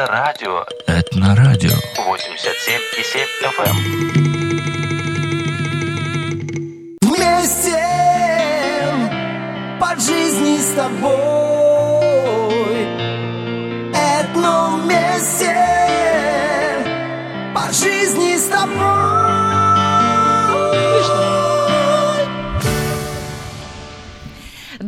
Это радио. Это на радио. 87,7 FM. Вместе по жизни с тобой Это вместе по жизни с тобой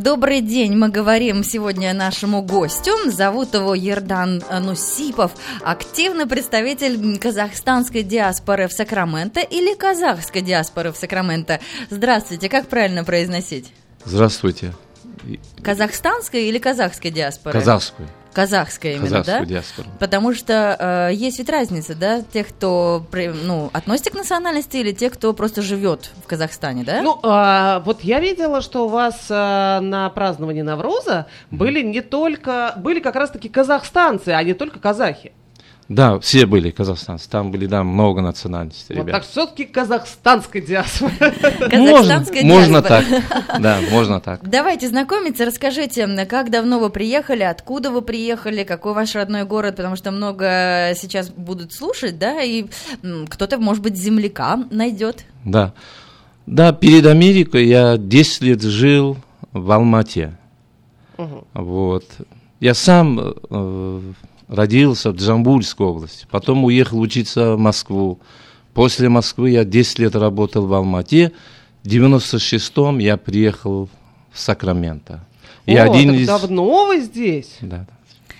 Добрый день, мы говорим сегодня нашему гостю. Зовут его Ердан Нусипов, активный представитель казахстанской диаспоры в Сакраменто или казахской диаспоры в Сакраменто. Здравствуйте, как правильно произносить? Здравствуйте. Казахстанская или казахская диаспора? Казахскую. Казахская именно, Казахскую да? диаспору. Потому что э, есть ведь разница, да, тех, кто ну, относится к национальности или тех, кто просто живет в Казахстане, да? Ну, а, вот я видела, что у вас а, на праздновании Навроза были не только, были как раз-таки казахстанцы, а не только казахи. Да, все были казахстанцы. Там были, да, много национальностей, Вот ребят. так все-таки казахстанская диаспора. Казахстанская можно, можно диаспора. так. Да, можно так. Давайте знакомиться, расскажите, как давно вы приехали, откуда вы приехали, какой ваш родной город, потому что много сейчас будут слушать, да, и кто-то, может быть, земляка найдет. Да. Да, перед Америкой я 10 лет жил в Алмате. Вот. Я сам э, родился в Джамбульской области, потом уехал учиться в Москву. После Москвы я 10 лет работал в Алмате. В 96-м я приехал в Сакраменто. И О, один так из... давно вы здесь? Да,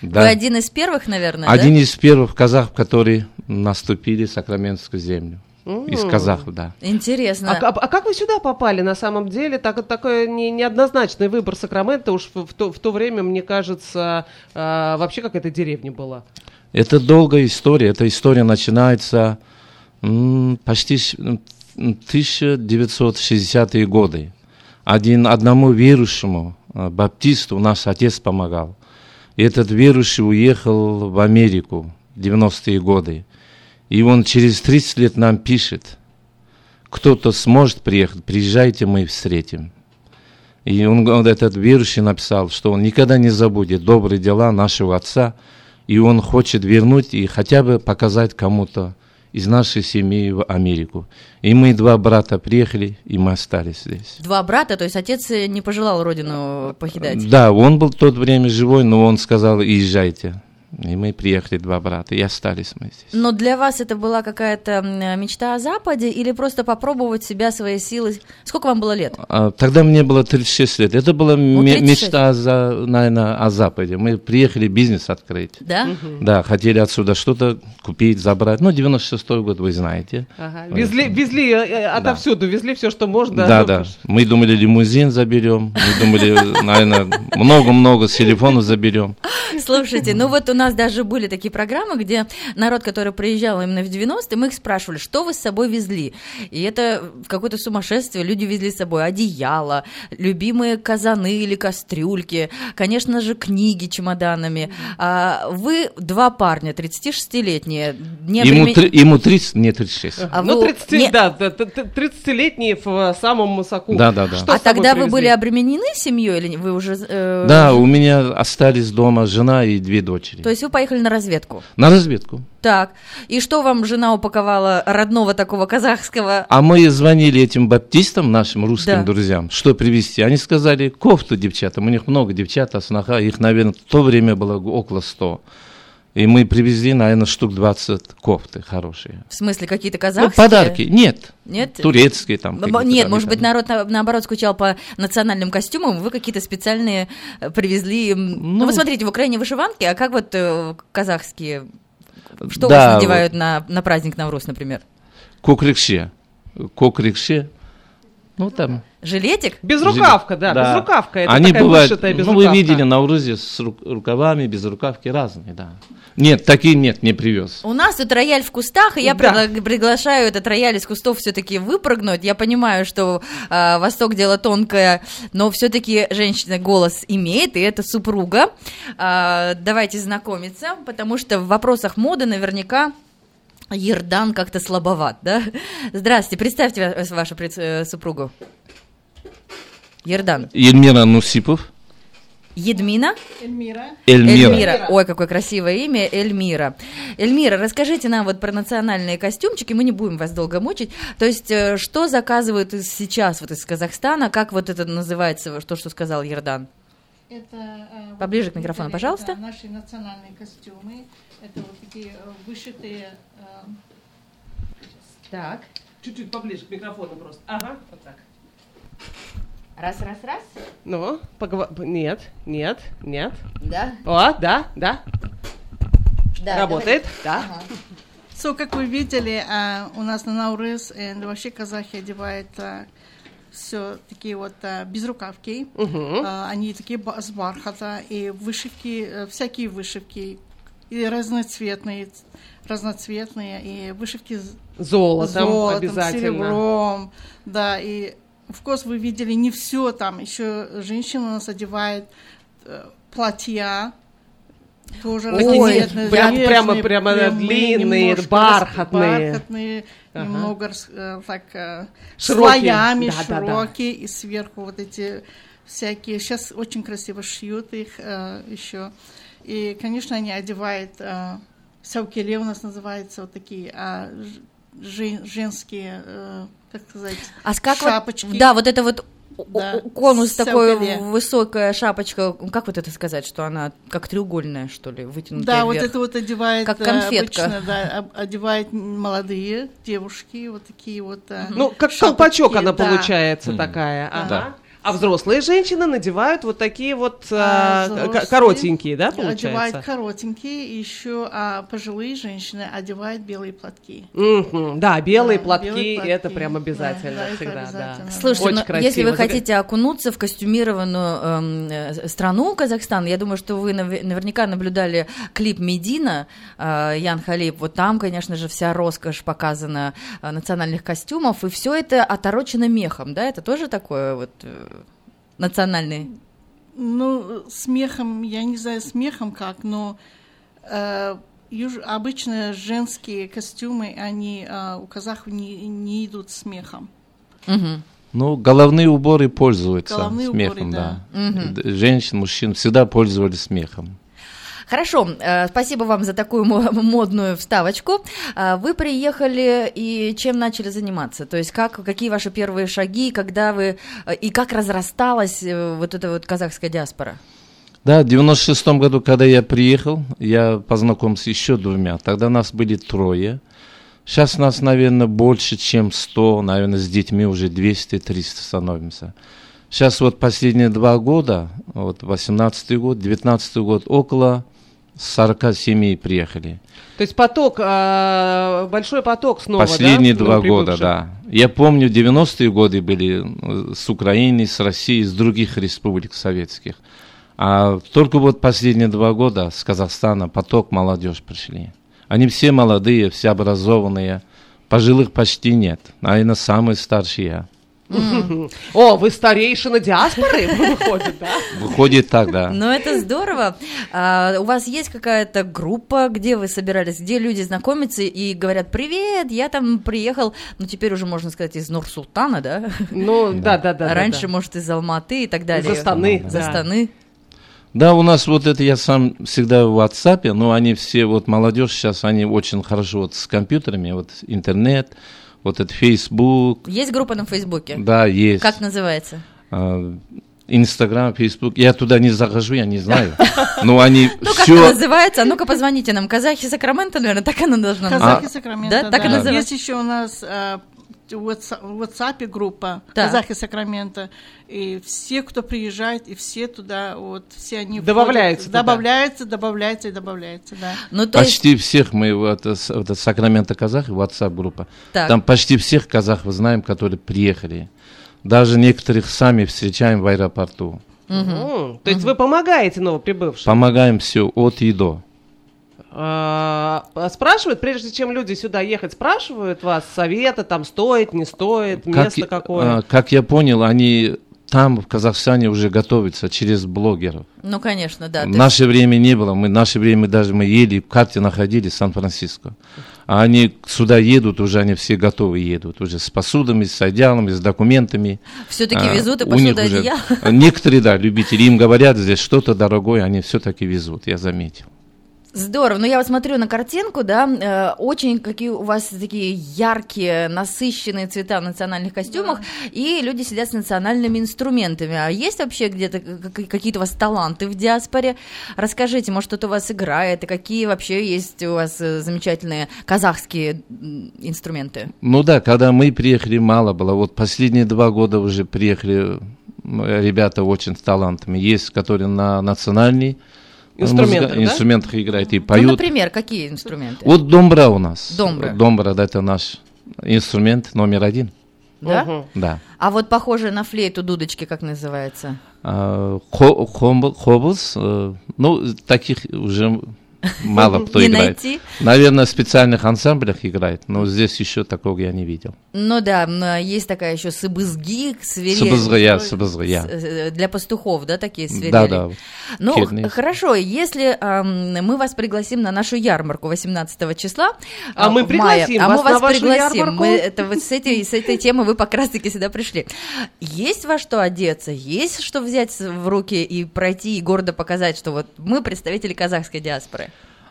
Вы да. один из первых, наверное, Один да? из первых казахов, которые наступили в Сакраментскую землю. Из казахов, да. Интересно. А, а- а как вы сюда попали на самом деле? Так, такой не, неоднозначный выбор Сакрамента уж в, в то, в то время, мне кажется, а, вообще какая-то деревня была. Это долгая история. Эта история начинается м, почти с м, 1960-е годы. Один, одному верующему, э, баптисту, наш отец помогал. И этот верующий уехал в Америку в 90-е годы. И он через 30 лет нам пишет, кто-то сможет приехать, приезжайте, мы встретим. И он, он, этот верующий написал, что он никогда не забудет добрые дела нашего отца, и он хочет вернуть и хотя бы показать кому-то из нашей семьи в Америку. И мы два брата приехали, и мы остались здесь. Два брата, то есть отец не пожелал родину покидать. Да, он был в то время живой, но он сказал, езжайте. И мы приехали, два брата, и остались мы здесь. Но для вас это была какая-то мечта о Западе или просто попробовать себя, свои силы? Сколько вам было лет? А, Тогда мне было 36 лет. Это была 36. мечта, за, наверное, о Западе. Мы приехали бизнес открыть. Да? Да, хотели отсюда что-то купить, забрать. Ну, 96-й год, вы знаете. Ага. Везли, везли э, э, отовсюду, везли все, что можно. Да, да. Мы думали, лимузин заберем. Мы думали, наверное, много-много с телефона заберем. Слушайте, ну вот у нас даже были такие программы, где народ, который приезжал именно в 90-е, мы их спрашивали, что вы с собой везли. И это какое-то сумасшествие. Люди везли с собой одеяло, любимые казаны или кастрюльки, конечно же, книги чемоданами. А вы два парня, 36-летние. Не Ему, обремен- три- ему 30, мне 36. А ну, вы- 30, не- да, т- т- т- 30-летний в э, самом соку. Да, да, да. Что А тогда вы привезли? были обременены семьей или вы уже... э, Да, у меня остались дома жена и две дочери. То есть вы поехали на разведку? На разведку. Так, и что вам жена упаковала родного такого казахского? А мы звонили этим баптистам, нашим русским Да. друзьям, что привезти. Они сказали, кофту девчатам. У них много девчат, а сноха. Их, наверное, в то время было около 100. И мы привезли, наверное, штук 20 кофты хорошие. В смысле, какие-то Ну, казахские? подарки. Нет. Нет? Турецкие там. Какие-то Нет, может быть, народ на- наоборот скучал по национальным костюмам, вы какие-то специальные э, привезли. Ну, Ну, вы смотрите, в Украине вышиванки, а как вот э, казахские? Что у Да, вас вот. надевают на, на праздник Навруз, например? Кокрикше. Кокрикше. Ну, там. Жилетик? Безрукавка, да, безрукавка. Это Они такая бывают, вышитая ну, безрукавка. вы видели на Урузе с ру- рукавами, без рукавки разные, да. Нет, такие нет, не привез. У нас тут рояль в кустах, и я Да. приглашаю этот рояль из кустов все-таки выпрыгнуть. Я понимаю, что э, Восток дело тонкое, но все-таки женщина голос имеет, и это супруга. А, давайте знакомиться, потому что в вопросах моды наверняка Ердан как-то слабоват, да? Здравствуйте, представьте ва- вашу пред- э, супругу. Ердан. Ельмира Нусипов. Едмина? Эльмира. Эльмира. Ой, какое красивое имя, Эльмира. Эльмира, расскажите нам вот про национальные костюмчики, мы не будем вас долго мучить. То есть, э, что заказывают сейчас вот из Казахстана, как вот это называется, то, что сказал Ердан? Это, э, Поближе к микрофону, пожалуйста. наши национальные костюмы. Это вот такие э, вышитые... э, Так. Чуть-чуть поближе к микрофону просто. Ага, вот так. Раз, раз, раз. Ну, поговор... Нет, нет, нет. Да? О, да, да, да работает, да. So, как вы видели, у нас на Наурыз э, вообще казахи одевают все такие вот э, безрукавки. Мгм. Э, Они такие с бархата и вышивки, э, всякие вышивки и разноцветные, разноцветные и вышивки с Золотом, золотом, обязательно. серебром, да, и в course вы видели не все там, еще женщина у нас одевает э, платья, тоже Ой, прям- прямо- прямо прямые, длинные, немножко бархатные. бархатные, Ага. немного э, так э, Широкие. слоями Да, да, да. широкие, и сверху вот эти всякие, сейчас очень красиво шьют их э, еще, и, конечно, они одевают э, саукеле у нас называется, вот такие а, ж- жен- женские, э, как сказать, А как вот- шапочки. да, вот это вот Да, конус с такой, саукеле. высокая шапочка, как вот это сказать, что она как треугольная, что ли, вытянутая Да, вот вверх? это вот одевает Как э, конфетка. обычно, да, одевают молодые девушки, вот такие вот. э, Ну, как шапочки, колпачок она да. получается такая. Да. Ага. А взрослые женщины надевают вот такие вот А а, коротенькие, да, получается? Одевают коротенькие, и еще а пожилые женщины одевают белые платки. Мгм, Да, белые Да, платки, белые это платки. прям Да, обязательно да, это всегда, обязательно. да. Слушайте, Очень ну, красиво. если вы хотите окунуться в костюмированную эм, э, страну Казахстан, я думаю, что вы нав- наверняка наблюдали клип Медина э, Ян Халип. Вот там, конечно же, вся роскошь показана э, национальных костюмов, и все это оторочено мехом, да? Это тоже такое вот национальный. Ну, смехом, я не знаю, смехом как, но э, юж- обычно женские костюмы, они э, у казахов не, не идут смехом. Мгм. Ну, головные уборы пользуются Головные уборы, смехом, да. да. Д- Женщин, мужчин всегда пользовались смехом. Хорошо, э, спасибо вам за такую мо- модную вставочку. Э, Вы приехали и чем начали заниматься? То есть как, какие ваши первые шаги, когда вы э, и как разрасталась вот эта вот казахская диаспора? Да, в 96 году, когда я приехал, я познакомился еще двумя. Тогда нас были трое. Сейчас нас, наверное, больше, чем 100, наверное, с детьми уже 200-300 становимся. Сейчас вот последние два года, вот 18 год, 19 год, около 40 семей приехали. То есть поток, а, большой поток снова, Последние да, два года, да. Я помню, 90-е годы были э, с Украины, с России, с других республик советских. А только вот последние два года с Казахстана поток молодежь пришли. Они все молодые, все образованные. Пожилых почти нет. Наверное, самый старший я. О, вы старейшина диаспоры, выходит, да? Выходит так, да. Ну, это здорово. А, у вас есть какая-то группа, где вы собирались, где люди знакомятся и говорят, привет, я там приехал, ну, теперь уже можно сказать, из Нур-Султана, да? Ну, да, да, да. Раньше, может, из Алматы и так далее. За Станы, За да. Станы. Да, у нас вот это я сам всегда в WhatsApp, но они все, вот молодежь сейчас, они очень хорошо вот с компьютерами, вот интернет, вот это Facebook, Есть группа на Фейсбуке? да, есть. Как называется? А, Инстаграм, Фейсбук. Я туда не захожу, я не знаю. Но они Ну, как она называется? А ну-ка, позвоните нам. Казахи Сакраменто, наверное, так она должна Казахи называться. Сакраменто, Да, так и называется. Есть еще у нас э, в WhatsApp группа Так. Казахи Сакраменто, и все, кто приезжает, и все туда, вот, все они Добавляются входят, добавляются, добавляются и добавляются, да. Ну, то есть, Почти всех мы, вот, это Сакраменто казахи, WhatsApp группа, Так. там почти всех казахов знаем, которые приехали. Даже некоторых сами встречаем в аэропорту. М, То есть вы помогаете новоприбывшим? Помогаем все от и до. А, спрашивают, прежде чем люди сюда ехать, спрашивают вас совета, там стоит, не стоит, место я- какое? а, как я понял, они там, в Казахстане, уже готовятся через блогеров. ну, конечно, да. в наше время не было. Мы, в наше время даже мы ели, в карте находили Сан-Франциско. А они сюда едут, уже они все готовы едут, уже с посудами, с одеялами, с документами. Все-таки А, везут и у них посуда уже- одеяло. Некоторые, да, любители, им говорят, здесь что-то дорогое, они все-таки везут, я заметил. Здорово. Ну, я вот смотрю на картинку, да, э, очень какие у вас такие яркие, насыщенные цвета в национальных костюмах, и люди сидят с национальными инструментами. А есть вообще где-то какие-то у вас таланты в диаспоре? Расскажите, может, что-то у вас играет, и какие вообще есть у вас э, замечательные казахские инструменты? Ну да, когда мы приехали, мало было. Вот последние два года уже приехали ребята очень с талантами. Есть, которые на национальный Инструментах, музыка- да? инструментах играют и Ну, поют. например, какие инструменты? Вот домбра у нас. Домбра. Домбра, да, это наш инструмент номер один. Да? Мгм. Да. А вот похожие на флейту дудочки, как называется? А, хо- Хобус, э, ну, таких уже мало кто Не играет. найти? Наверное, в специальных ансамблях играет, но здесь еще такого я не видел. Ну да, м, есть такая еще сыбызги, свирель. Сыбызгая, сыбызгая. Э, Для пастухов, да, такие свирели? Да, да. Ну, х- хорошо, если ам, мы вас пригласим на нашу ярмарку 18 числа А а, мы мае, пригласим а мы вас на вас вашу пригласим. ярмарку? Мы, это вот с этой, с этой темы вы как раз-таки сюда пришли. Есть во что одеться, есть что взять в руки и пройти и гордо показать, что вот мы представители казахской диаспоры.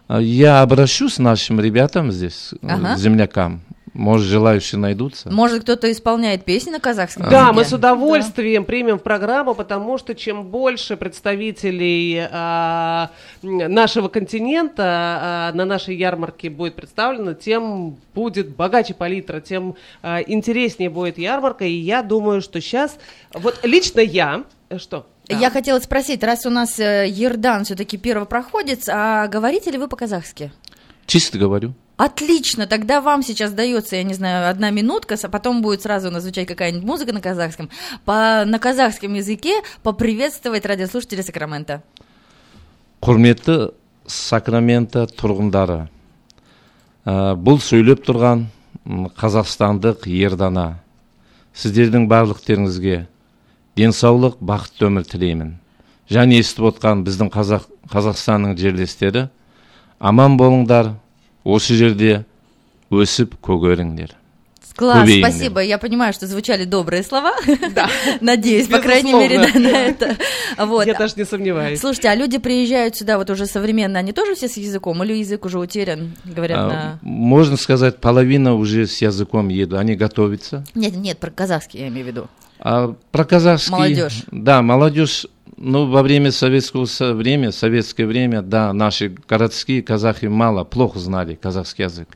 А Я обращусь к нашим ребятам здесь, э, Ага. землякам. Может, желающие найдутся. Может, кто-то исполняет песни на казахском Да, мы с удовольствием примем в программу, потому что чем больше представителей а, нашего континента а, на нашей ярмарке будет представлено, тем будет богаче палитра, тем а, интереснее будет ярмарка. И я думаю, что сейчас, вот лично я, что? Да. Я хотела спросить, раз у нас э, Ердан все-таки первопроходец, а говорите ли вы по-казахски? Чисто говорю. Отлично, тогда вам сейчас дается, я не знаю, одна минутка, а потом будет сразу у нас звучать какая-нибудь музыка на казахском. По, на казахском языке поприветствовать радиослушателей Сакрамента. құрметті сакрамента тұрғындары ә, бұл сөйлеп тұрған м, қазақстандық ердана сіздердің барлықтеріңізге денсаулық бақытты өмір тілеймін және естіп отқан біздің қазақ қазақстанның жерлестері аман болыңдар осы жерде өсіп көгеріңдер Класс, Кувейн. спасибо. Я понимаю, что звучали добрые слова. Надеюсь, по крайней Безусловно. мере, на, на это. Вот. Я даже не сомневаюсь. Слушайте, а люди приезжают сюда вот уже современно, они тоже все с языком? Или язык уже утерян, говорят А, на... можно сказать половина уже с языком едут они готовятся Нет, нет, про казахский я имею в виду. А про казахский... Молодежь. Да, молодежь. Ну, во время советского со- время, советское время, да, наши городские казахи мало, плохо знали казахский язык.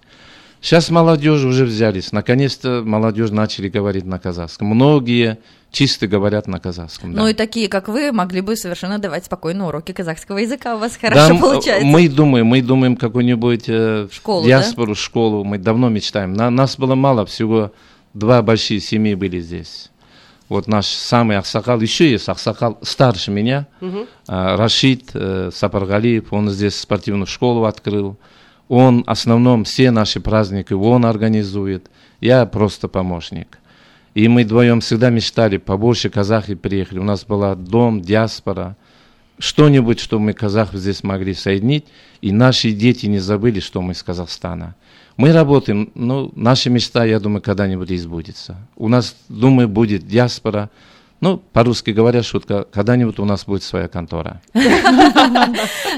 Сейчас молодежь уже взялись. Наконец-то молодежь начали говорить на казахском. Многие чисто говорят на казахском. да. Ну и такие, как вы, могли бы совершенно давать спокойно уроки казахского языка. У вас Да, хорошо м- получается. Мы думаем, мы думаем какую-нибудь э, Школу, диаспору, школу. Мы давно мечтаем. На, нас было мало, всего два большие семьи были здесь. Вот наш самый Аксакал, еще есть Аксакал старше меня, а, Рашид э, Сапаргалиев, он здесь спортивную школу открыл. Он в основном все наши праздники он организует. Я просто помощник. И мы вдвоем всегда мечтали, побольше казахи приехали. У нас была дом, диаспора. Что-нибудь, что мы казахов здесь могли соединить. И наши дети не забыли, что мы из Казахстана. Мы работаем, ну, наша мечта, я думаю, когда-нибудь и сбудется. У нас, думаю, будет диаспора. Ну, по-русски говоря, шутка, когда-нибудь у нас будет своя контора.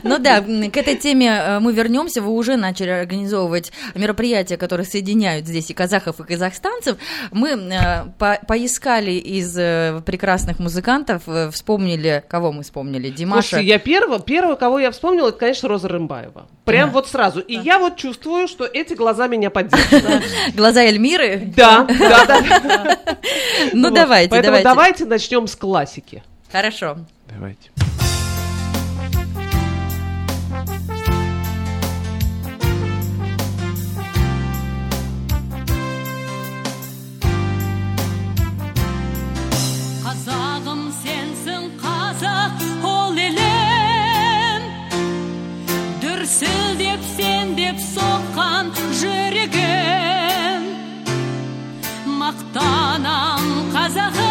Ну да, к этой теме э, мы вернемся. Вы уже начали организовывать мероприятия, которые соединяют здесь и казахов, и казахстанцев. Мы э, по- поискали из э, прекрасных музыкантов, вспомнили, кого мы вспомнили? Димаша. Слушайте, я первого, первого, кого я вспомнила, это, конечно, Роза Рымбаева. Прям вот сразу. И я вот чувствую, что эти глаза меня поддерживают. Глаза Эльмиры. Да, да, да. Ну Вот. давайте, Поэтому давайте давайте начнем с классики. Хорошо. Давайте. қазағым сенсің қазақ ол елім дүрсілдеп сен деп соққан жүрегім мақтанам қазағым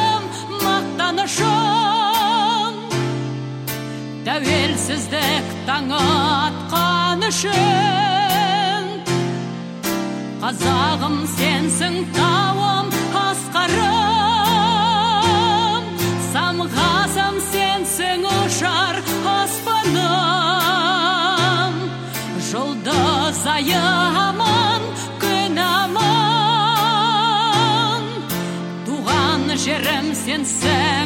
тәуелсіздік таңы атқан үшін. Қазағым сенсің тауым асқарым. Самғасам сенсің ұшар аспаным. Жұлдыз айы аман күн аман. Туған жерім сенсің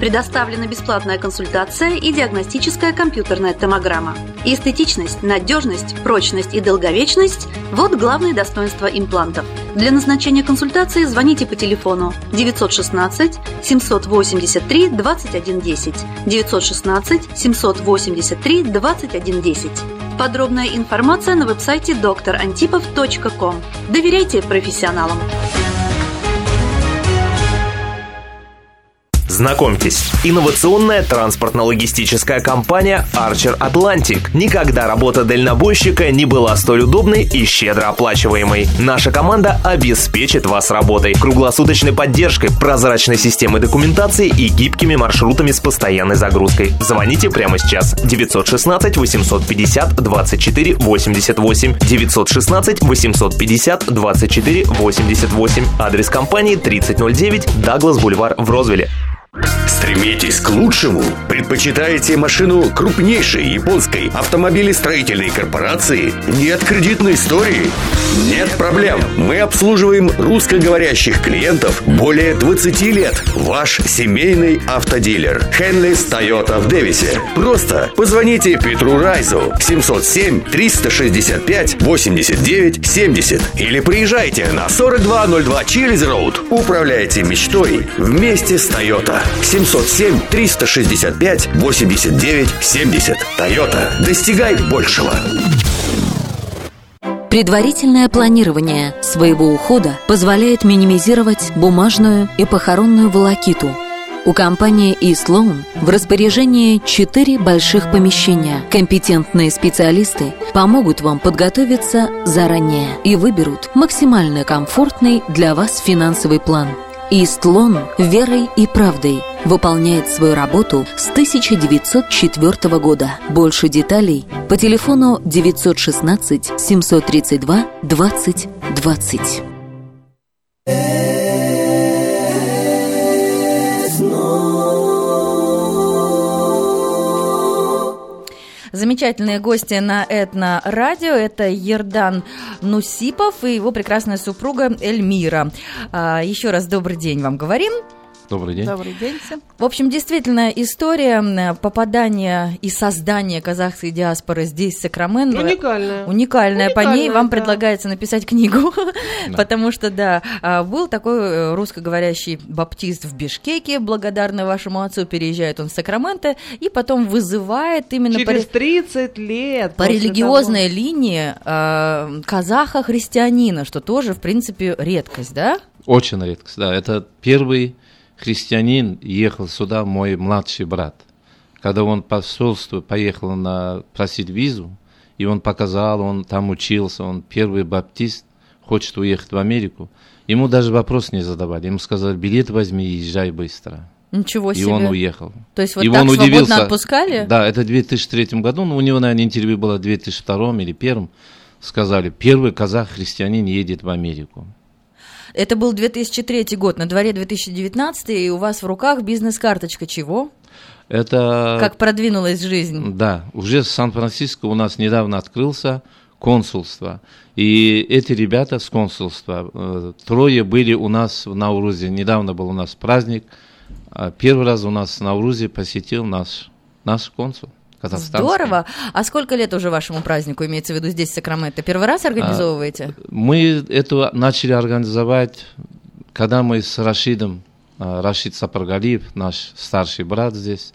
Предоставлена бесплатная консультация и диагностическая компьютерная томограмма. Эстетичность, надежность, прочность и долговечность – вот главные достоинства имплантов. Для назначения консультации звоните по телефону 916 783 2110 916 783 2110. Подробная информация на веб-сайте drantipov.com. Доверяйте профессионалам. Знакомьтесь, инновационная транспортно-логистическая компания Archer Atlantic. Никогда работа дальнобойщика не была столь удобной и щедро оплачиваемой. Наша команда обеспечит вас работой, круглосуточной поддержкой, прозрачной системой документации и гибкими маршрутами с постоянной загрузкой. Звоните прямо сейчас. 916 850 24 88 916 850 24 88. Адрес компании 3009 Даглас Бульвар в Розвилле. Стремитесь к лучшему? Предпочитаете машину крупнейшей японской автомобилестроительной корпорации? Нет кредитной истории? Нет проблем. Мы обслуживаем русскоговорящих клиентов более 20 лет. Ваш семейный автодилер. Хенлис Тойота в Дэвисе. Просто позвоните Петру Райзу 707 365 89 70 или приезжайте на 4202 Чилиз Роуд. Управляйте мечтой вместе с Тойота. 707 365 89 70. Тойота. Достигай большего. Предварительное планирование своего ухода позволяет минимизировать бумажную и похоронную волокиту. У компании eSloan в распоряжении четыре больших помещения. Компетентные специалисты помогут вам подготовиться заранее и выберут максимально комфортный для вас финансовый план. Истлон верой и правдой выполняет свою работу с 1904 года. Больше деталей по телефону 916 732 20 20. Замечательные гости на Этно Радио. Это Ердан Нусипов и его прекрасная супруга Эльмира. А, Еще раз добрый день вам говорим. Добрый день. Добрый день всем. В общем, действительно, история попадания и создания казахской диаспоры здесь, в Сакраменто. Уникальная. Уникальная. По ней вам да. предлагается написать книгу, потому что, да, а, был такой э, русскоговорящий баптист в Бишкеке, благодарный вашему отцу, переезжает он в Сакраменто и потом вызывает именно по Через ре- 30 лет. по религиозной линии э, казаха-христианина, что тоже, в принципе, редкость, да? Очень редкость, да. Это первый христианин ехал сюда, мой младший брат. Когда он по посольству поехал на просить визу, и он показал, он там учился, он первый баптист, хочет уехать в Америку. Ему даже вопрос не задавали. Ему сказали, билет возьми и езжай быстро. Ничего И себе. он уехал. То есть вот И так он свободно удивился. отпускали? Да, это в 2003 году. Ну, у него, наверное, интервью было в 2002 или 2001. Сказали, первый казах-христианин едет в Америку. Это был 2003 год, на дворе 2019, и у вас в руках бизнес-карточка чего? Это... Как продвинулась жизнь? Да, уже в Сан-Франциско у нас недавно открылся консульство. И эти ребята с консульства, э, трое были у нас в Nauрузе. Недавно был у нас праздник. А Первый раз у нас в Nauрузе посетил наш, наш консул. Казахстанский. Здорово. А сколько лет уже вашему празднику, имеется в виду здесь, в Сакраменто? Первый раз организовываете? Мы это начали организовать, когда мы с Рашидом, а, Рашид Сапаргалиев, наш старший брат здесь,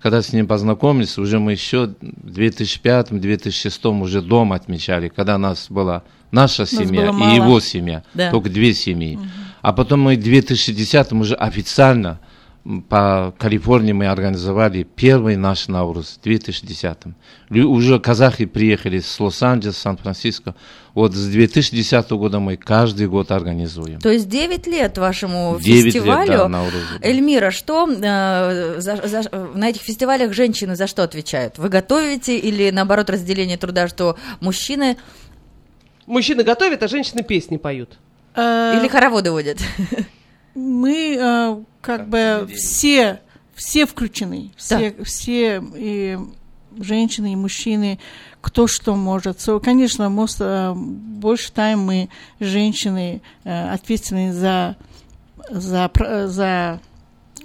когда с ним познакомились, уже мы еще в 2005-2006 уже дом отмечали, когда нас была наша семья было и его семья, Да. только две семьи. А потом мы в 2010 уже официально по Калифорнии мы организовали первый наш Наурус в 2010. Лю- Уже казахи приехали с Лос-Анджелеса, Сан-Франциско. Вот с 2010 года мы каждый год организуем. То есть 9 лет вашему Девять лет, фестивалю. да, Наурузу. Эльмира, что э, за- за- на этих фестивалях женщины за что отвечают? Вы готовите или наоборот разделение труда, что мужчины Мужчины готовят, а женщины песни поют. Или хороводы водят? мы э, как бы все, все включены, все, все и женщины и мужчины, кто что может. So, конечно, most, э, больше time мы женщины э, ответственны за за за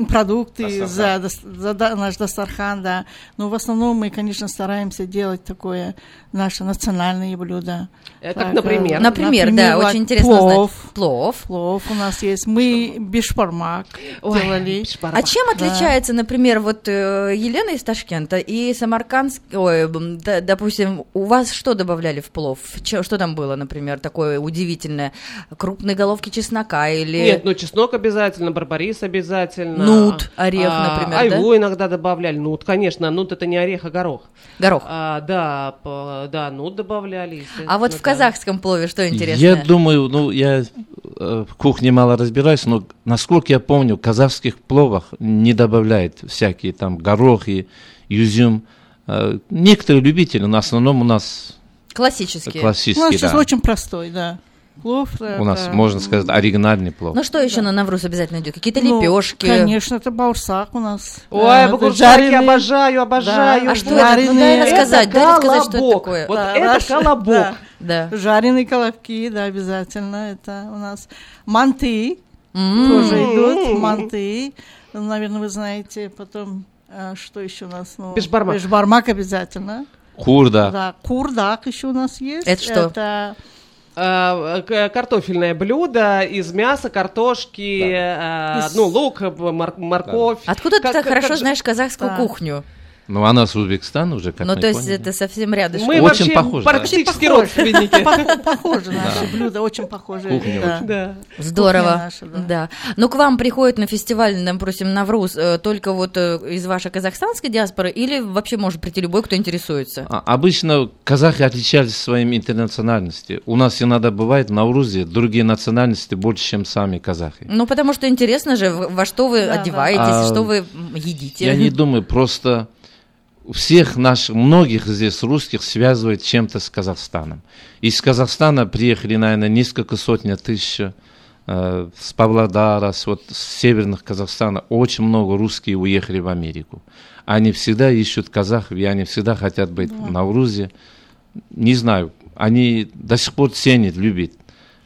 продукты, за, дос- за да- наш Дастархан, да. Но в основном мы, конечно, стараемся делать такое наше национальное блюдо. Э, Так, Как, например? э, Например, да, like очень интересно плов. знать. Плов. Плов у нас есть. Мы бешпармак делали. А чем отличается, например, вот э, Елена из Ташкента и Самаркандск, ой, да, допустим, у вас что добавляли в плов? Че- что там было, например, такое удивительное? Крупные головки чеснока или... Нет, ну чеснок обязательно, барбарис обязательно. Нут, орех, А, например, Айву иногда добавляли. Нут, конечно, нут это не орех, а горох. Горох. А, да, п- да, нут добавляли. А вот в да. казахском плове что интересно? Я думаю, ну, я э, в кухне мало разбираюсь, но насколько я помню, в казахских пловах не добавляют всякие там горохи, изюм. Э, Некоторые любители, но в основном у нас Классические. У нас классический, сейчас да. очень простой, да. Плов. У нас, это- можно сказать, оригинальный плов. Ну что еще на Навруз обязательно идет? Какие-то Ну, лепешки? Конечно, это баурсак у нас. Ой, Да, это жареный- обожаю, обожаю. А что да. это? Ну, дай рассказать, дай рассказать, что это такое. Вот Да, это Раша- колобок. да. Да. Жареные колобки, да, обязательно. Это у нас манты М. тоже идут. Манты, наверное, вы знаете. Потом, а, что еще у нас? Ну, Бешбармак. Бешбармак обязательно. Хурда. Да, курдак еще у нас есть. Это что? Это э, картофельное блюдо из мяса, картошки, э, ну, лук, мор- морковь. Откуда ты Как- так как- хорошо как- знаешь казахскую Да. кухню? Ну, она с Узбекистана уже, как Ну, то есть поняли. это совсем рядышком. Мы Очень да. практически Похоже. родственники. Пох- Похожи наши блюда, очень похожи. Кухня. Здорово. Да. Ну, к вам приходят на фестиваль, допустим, Навруз э, только вот э, из вашей казахстанской диаспоры или вообще может прийти любой, кто интересуется? А- Обычно казахи отличались своим интернациональностью. У нас иногда бывает на Урузе другие национальности больше, чем сами казахи. Ну, потому что интересно же, во что вы одеваетесь, А, что вы едите. Я не думаю, просто всех наших, многих здесь русских связывает чем-то с Казахстаном. Из Казахстана приехали, наверное, несколько сотен тысяч э, с Павлодара, с, вот, с северных Казахстана. Очень много русских уехали в Америку. Они всегда ищут казахов, и они всегда хотят быть на Урузе. Не знаю, они до сих пор ценят, любят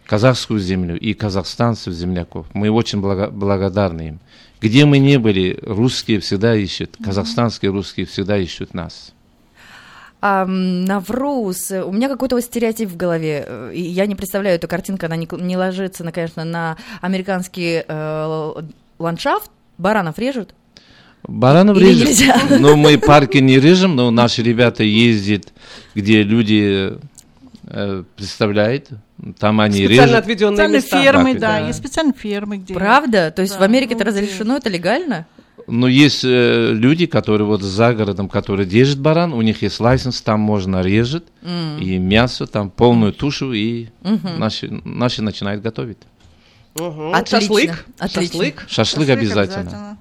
казахскую землю и казахстанцев, земляков. Мы очень блага- благодарны им. Где мы не были, русские всегда ищут, казахстанские русские всегда ищут нас. А, Навруз, у меня какой-то вот стереотип в голове. Я не представляю эту картинку, она не, не ложится, на, конечно, на американский э, ландшафт. Баранов режут? Баранов Или режем. нельзя? Но мы парки не режем, но наши ребята ездят, где люди э, представляют, там они Специально режут. отведенные места. фермы, Да, да, есть специальные фермы, где... Правда? То есть Да, в Америке это ну, где- разрешено, это легально? Но есть э, люди, которые вот за городом, которые держат баран, у них есть лайсенс, там можно режет, и мясо, там полную тушу, и наши, наши начинают готовить. Мгм. Отлично, Шашлык. отлично. Шашлык. Шашлык, обязательно.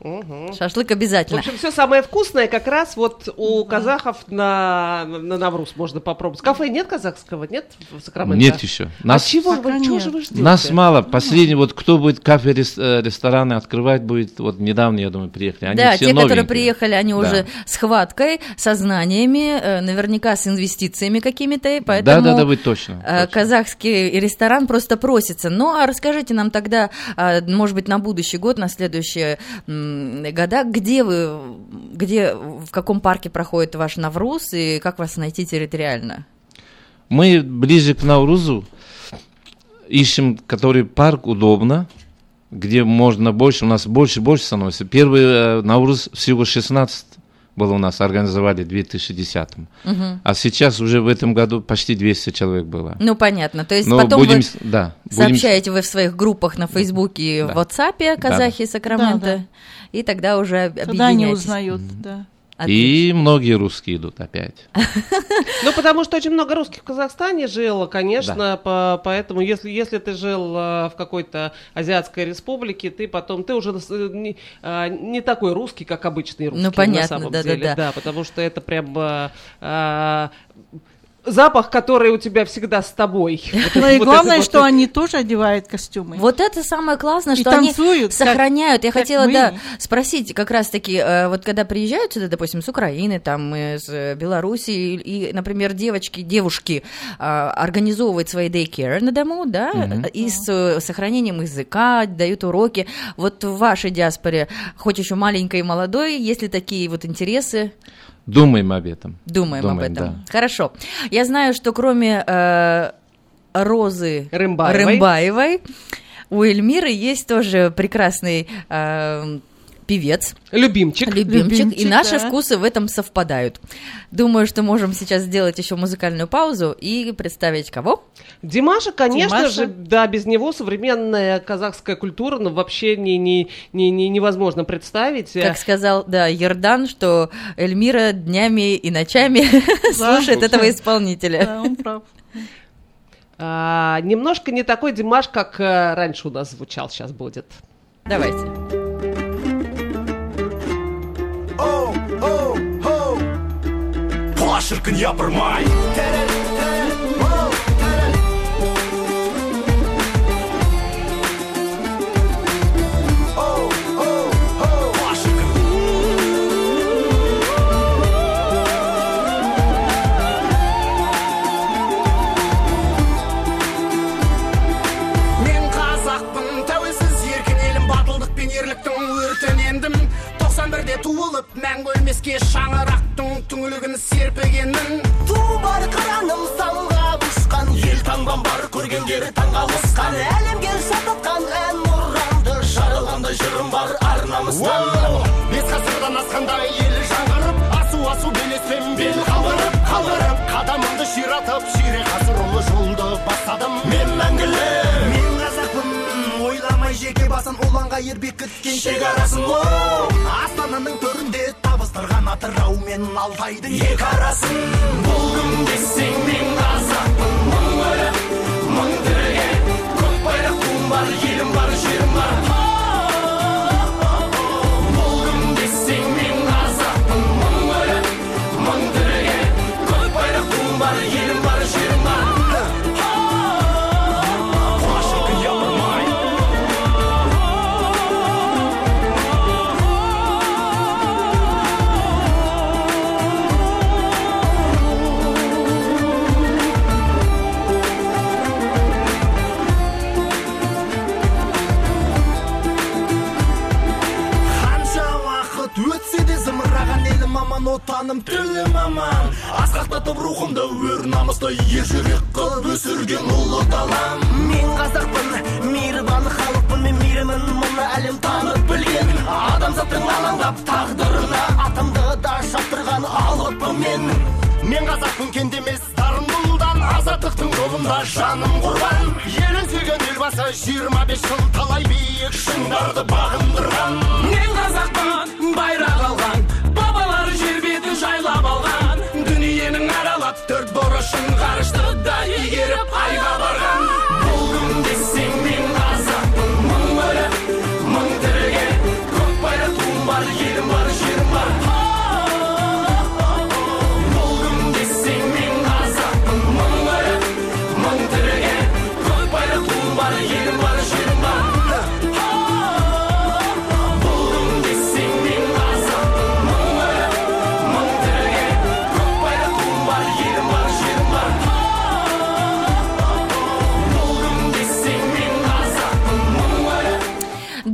Мгм. Шашлык В обязательно. общем, все самое вкусное как раз вот у казахов на, на Навруз можно попробовать. Кафе нет казахского? Нет в Сакраменто? Нет еще. Нас, а чего, вы, чего же вы ждете? нас мало. Последний, вот кто будет кафе, э, рестораны открывать будет, вот недавно, я думаю, приехали. Они да, все те, которые новенькие. приехали, они Да. уже с хваткой, со знаниями, э, наверняка с инвестициями какими-то, поэтому... Да, да, да, вы точно. э, точно. Казахский ресторан просто просится. Ну, а расскажите нам тогда, а, может быть, на будущий год, на следующие м, года, где вы, где, в каком парке проходит ваш Навруз и как вас найти территориально? Мы ближе к Наурузу ищем, который парк удобно, где можно больше, у нас больше больше становится. Первый э, Наурус всего 16 было у нас, организовали в 2010 А сейчас уже в этом году почти 200 человек было. Ну, понятно. То есть Но потом будем, вы да, будем сообщаете вы в своих группах на Фейсбуке и в Да. WhatsApp казахи Сакраменто, Да, да. И тогда уже об- Тогда они узнают, да. И многие русские идут опять. Ну, потому что очень много русских в Казахстане жило, конечно, по- поэтому если, если ты жил э, в какой-то азиатской республике, ты потом, ты уже э, не, а, не такой русский, как обычный русский Ну, понятно, на самом да-да-да. деле. Да, потому что это прям э, а, запах, который у тебя всегда с тобой. Вот Ну и вот главное, это что вот- они тоже одевают костюмы. Вот это самое классное, И что они танцуют, сохраняют. Я хотела, мы. да, спросить как раз-таки, э, вот когда приезжают сюда, допустим, с Украины, там, из э, Беларуси, и, например, девочки, девушки э, организовывают свои daycare на дому, да, и с э, сохранением языка, дают уроки. Вот в вашей диаспоре, хоть еще маленькой и молодой, есть ли такие вот интересы? Думаем об этом. Думаем, об Думаем, этом. да. Хорошо. Я знаю, что кроме э, Розы Рымбаевой. Рымбаевой, у Эльмиры есть тоже прекрасный э, певец, Любимчик. любимчик, и наши да. вкусы в этом совпадают. Думаю, что можем сейчас сделать еще музыкальную паузу и представить кого? Димаша, конечно Димаша. же, да, без него современная казахская культура ну, вообще не, не, не, не- невозможно представить. Как сказал, да, Ердан, что Эльмира днями и ночами слушает этого исполнителя. Да, он прав. А, немножко не такой Димаш, как э, раньше у нас звучал, сейчас будет. Давайте. Шіркін япырмай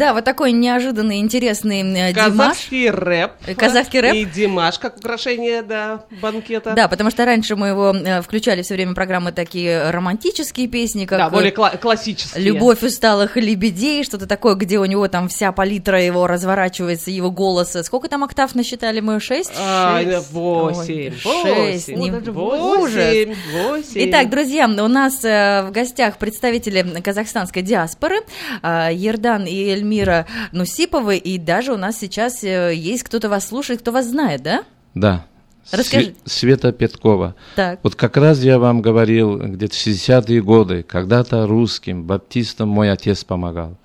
Да, вот такой неожиданный, интересный э, Димаш. Казахский рэп. Э, казахский рэп. И Димаш как украшение, да, банкета. Да, потому что раньше мы его э, включали все время программы такие романтические песни, как Да, более кла- классические. Любовь усталых лебедей, что-то такое, где у него там вся палитра его разворачивается, его голоса. Сколько там октав насчитали мы? Шесть? А, Шесть. восемь, Ой, Шесть. восемь, не- восемь, восемь. Итак, друзья, у нас в гостях представители казахстанской диаспоры Ердан и Эльмира Нусиповы, и даже у нас сейчас э, есть кто-то вас слушает, кто вас знает, да? Да. Расскажи. Све- Света Петкова. Так. Вот как раз я вам говорил, где-то в 60-е годы, когда-то русским, баптистам мой отец помогал.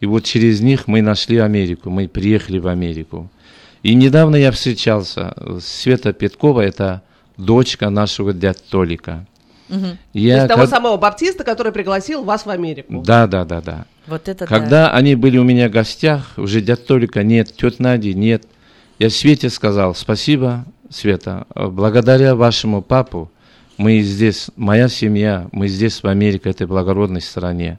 И вот через них мы нашли Америку, мы приехали в Америку. И недавно я встречался, с Света Петкова, это дочка нашего дядь Толика. Мгм. Я То есть того как- самого баптиста, который пригласил вас в Америку. Да, да, да, да. Вот это Когда они были у меня в гостях, уже дядь Толика нет, тетя Нади нет, я Свете сказал, спасибо, Света, благодаря вашему папу мы здесь, моя семья, мы здесь в Америке, этой благородной стране.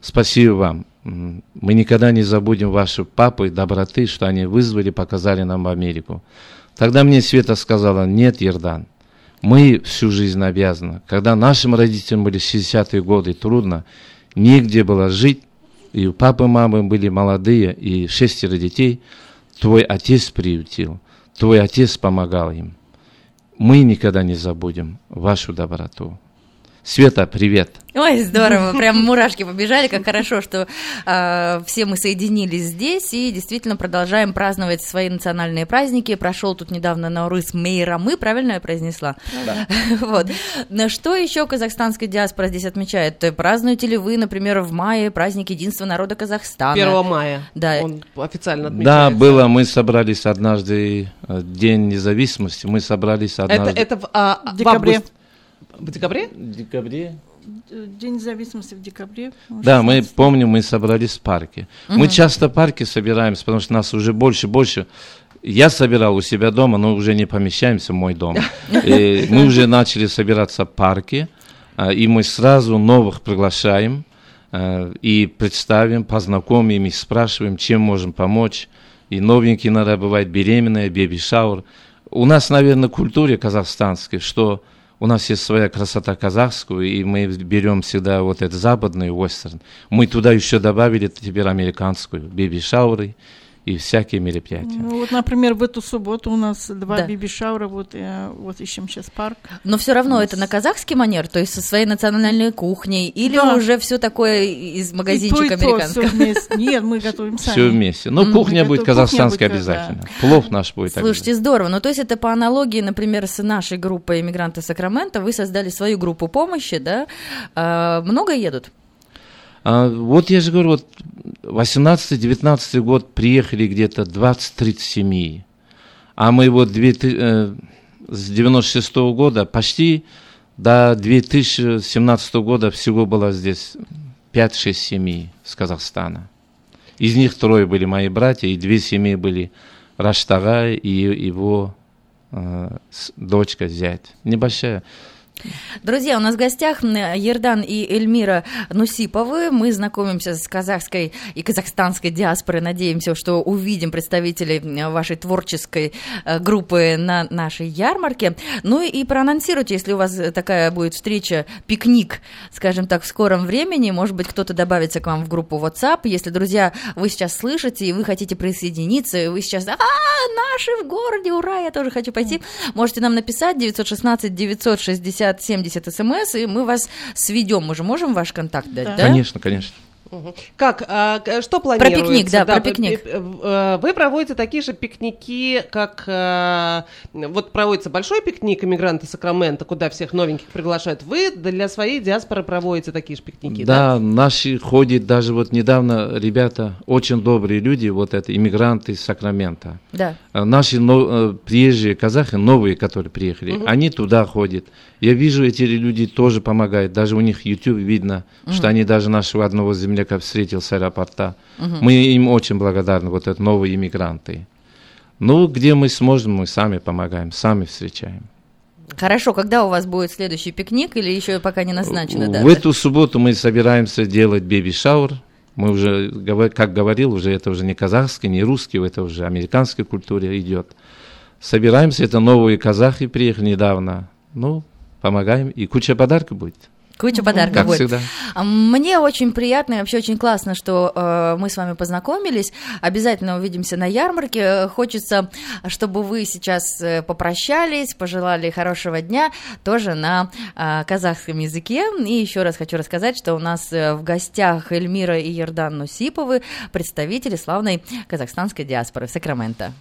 Спасибо вам. Мы никогда не забудем вашу папу и доброты, что они вызвали, показали нам в Америку. Тогда мне Света сказала, нет, Ердан, мы всю жизнь обязаны. Когда нашим родителям были 60-е годы трудно, негде было жить, и у папы и мамы были молодые, и шестеро детей, твой отец приютил, твой отец помогал им. Мы никогда не забудем вашу доброту. Света, привет. Ой, здорово, прям мурашки побежали, как хорошо, что э, все мы соединились здесь и действительно продолжаем праздновать свои национальные праздники. Прошел тут недавно Наурыз Мейрамы, правильно я произнесла? Да. Вот. Но Что еще казахстанская диаспора здесь отмечает? Празднуете ли вы, например, в мае праздник единства народа Казахстана? 1 мая. Да. Он официально Да, отмечается. было, мы собрались однажды, э, День независимости, мы собрались Это, однажды. это в, а, в декабре. август- В декабре? В декабре. День независимости в декабре. Да, мы помним, мы собрались в парке. Мы Мгм. часто в парке собираемся, потому что нас уже больше, больше. Я собирал у себя дома, но уже не помещаемся в мой дом. И мы уже начали собираться в парке, а, и мы сразу новых приглашаем а, и представим, познакомим и спрашиваем, чем можем помочь. И новенькие иногда бывает беременная, беби-шаур. У нас, наверное, в культуре казахстанской, что у нас есть своя красота казахскую, и мы берем всегда вот этот западный вестерн. Мы туда еще добавили теперь американскую, беби-шауры и всякие мероприятия. Ну, вот, например, в эту субботу у нас два Да. биби-шаура, вот, э, вот ищем сейчас парк. Но все равно это на казахский манер, то есть со своей национальной кухней, или Да. уже все такое из магазинчика и то, и то, американского? всё вместе. Нет, мы готовим сами. Все вместе. Но кухня будет казахстанская обязательно. Плов наш будет Слушайте, здорово. Ну, то есть это по аналогии, например, с нашей группой «Иммигранты Сакрамента». Вы создали свою группу помощи, да? А, много едут? А, вот я же говорю, вот 18-19 год приехали где-то 20-30 семей. А мы вот две ты- э, с 96 года почти до 2017 года всего было здесь 5-6 семей с Казахстана. Из них трое были мои братья, и две семьи были Раштага и его э, дочка, зять. Небольшая. Друзья, у нас в гостях Ердан и Эльмира Нусиповы. Мы знакомимся с казахской и казахстанской диаспорой. Надеемся, что увидим представителей вашей творческой э, группы на нашей ярмарке. Ну и проанонсируйте, если у вас такая будет встреча, пикник, скажем так, в скором времени. Может быть, кто-то добавится к вам в группу WhatsApp. Если, друзья, вы сейчас слышите и вы хотите присоединиться, и вы сейчас, а, наши в городе, ура, я тоже хочу пойти, можете нам написать 916 960 70 смс, и мы вас сведем. Мы же можем ваш контакт дать, да? Конечно, конечно. Как, а, что планируется? пикник, да, про п- пикник. п- э, Вы проводите такие же пикники, как э, вот проводится большой пикник иммигранты Сакрамента, куда всех новеньких приглашают. Вы для своей диаспоры проводите такие же пикники, да? Да, наши ходят даже вот недавно ребята, очень добрые люди, вот это иммигранты из Сакрамента. Да. А Наши но- э, приезжие казахи, новые, которые приехали, Мгм. они туда ходят. Я вижу, эти люди тоже помогают. Даже у них YouTube видно, Мгм. что они даже нашего одного земляка встретил с аэропорта. Мгм. Мы им очень благодарны, вот это новые иммигранты. Ну, где мы сможем, мы сами помогаем, сами встречаем. Хорошо, когда у вас будет следующий пикник или еще пока не назначено В дата? эту субботу мы собираемся делать беби-шаур. Мы уже, как говорил, уже это уже не казахский, не русский, это уже американской культуре идет. Собираемся, это новые казахи приехали недавно. Ну, помогаем, и куча подарков будет. Куча подарков Как будет. всегда. Мне очень приятно и вообще очень классно, что э, мы с вами познакомились. Обязательно увидимся на ярмарке. Хочется, чтобы вы сейчас э, попрощались, пожелали хорошего дня тоже на э, казахском языке. И еще раз хочу рассказать, что у нас э, в гостях Эльмира и Ердан Нусиповы, представители славной казахстанской диаспоры в Сакраменто.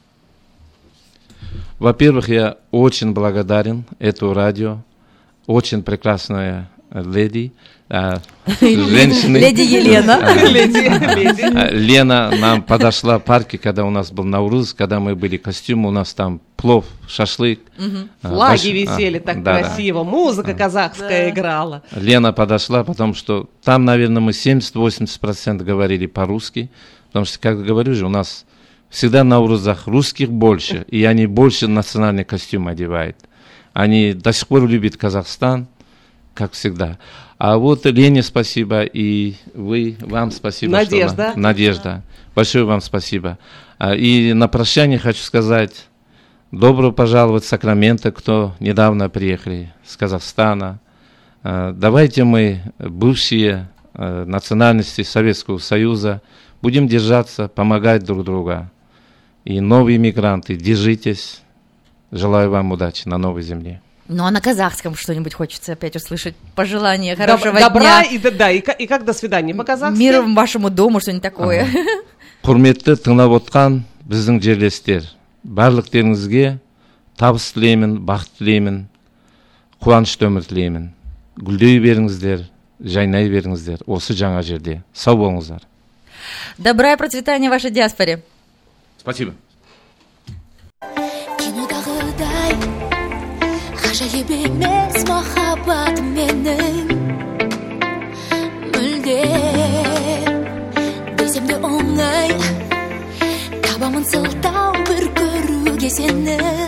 Во-первых, я очень благодарен эту радио. Очень прекрасная леди. а, женщины. Леди Елена. А, а, Лена нам подошла в парке, когда у нас был Наурыз, когда мы были костюмы, у нас там плов, шашлык. Флаги висели так красиво, музыка казахская играла. Лена подошла, потому что там, наверное, мы 70-80% говорили по-русски, потому что, как говорю же, у нас всегда на урузах русских больше, и они больше национальный костюм одевают. Они до сих пор любят Казахстан, как всегда. А вот Лене спасибо, и вы, вам спасибо. что Надежда. на- Надежда. Большое вам спасибо. А, И на прощание хочу сказать, добро пожаловать в Сакраменто, кто недавно приехали с Казахстана. А, Давайте мы, бывшие э, национальности Советского Союза, будем держаться, помогать друг другу. И новые мигранты, держитесь. Желаю вам удачи на новой земле. Ну а на казахском что-нибудь хочется опять услышать. Пожелания Доб- хорошего Добра дня. и, да, да, и, ка- и как до свидания по-казахски? Мир вашему дому, что-нибудь такое. құрметті тыңдап отқан біздің жерлестер барлықтеріңізге табыс тілеймін бақыт тілеймін қуанышты өмір тілеймін гүлдей беріңіздер жайнай беріңіздер осы жаңа жерде сау болыңыздар Добра и процветания вашей диаспоре. спасибо ғажайып емес махаббат менің мүлде десем де оңай табамын сылтау бір көруге сені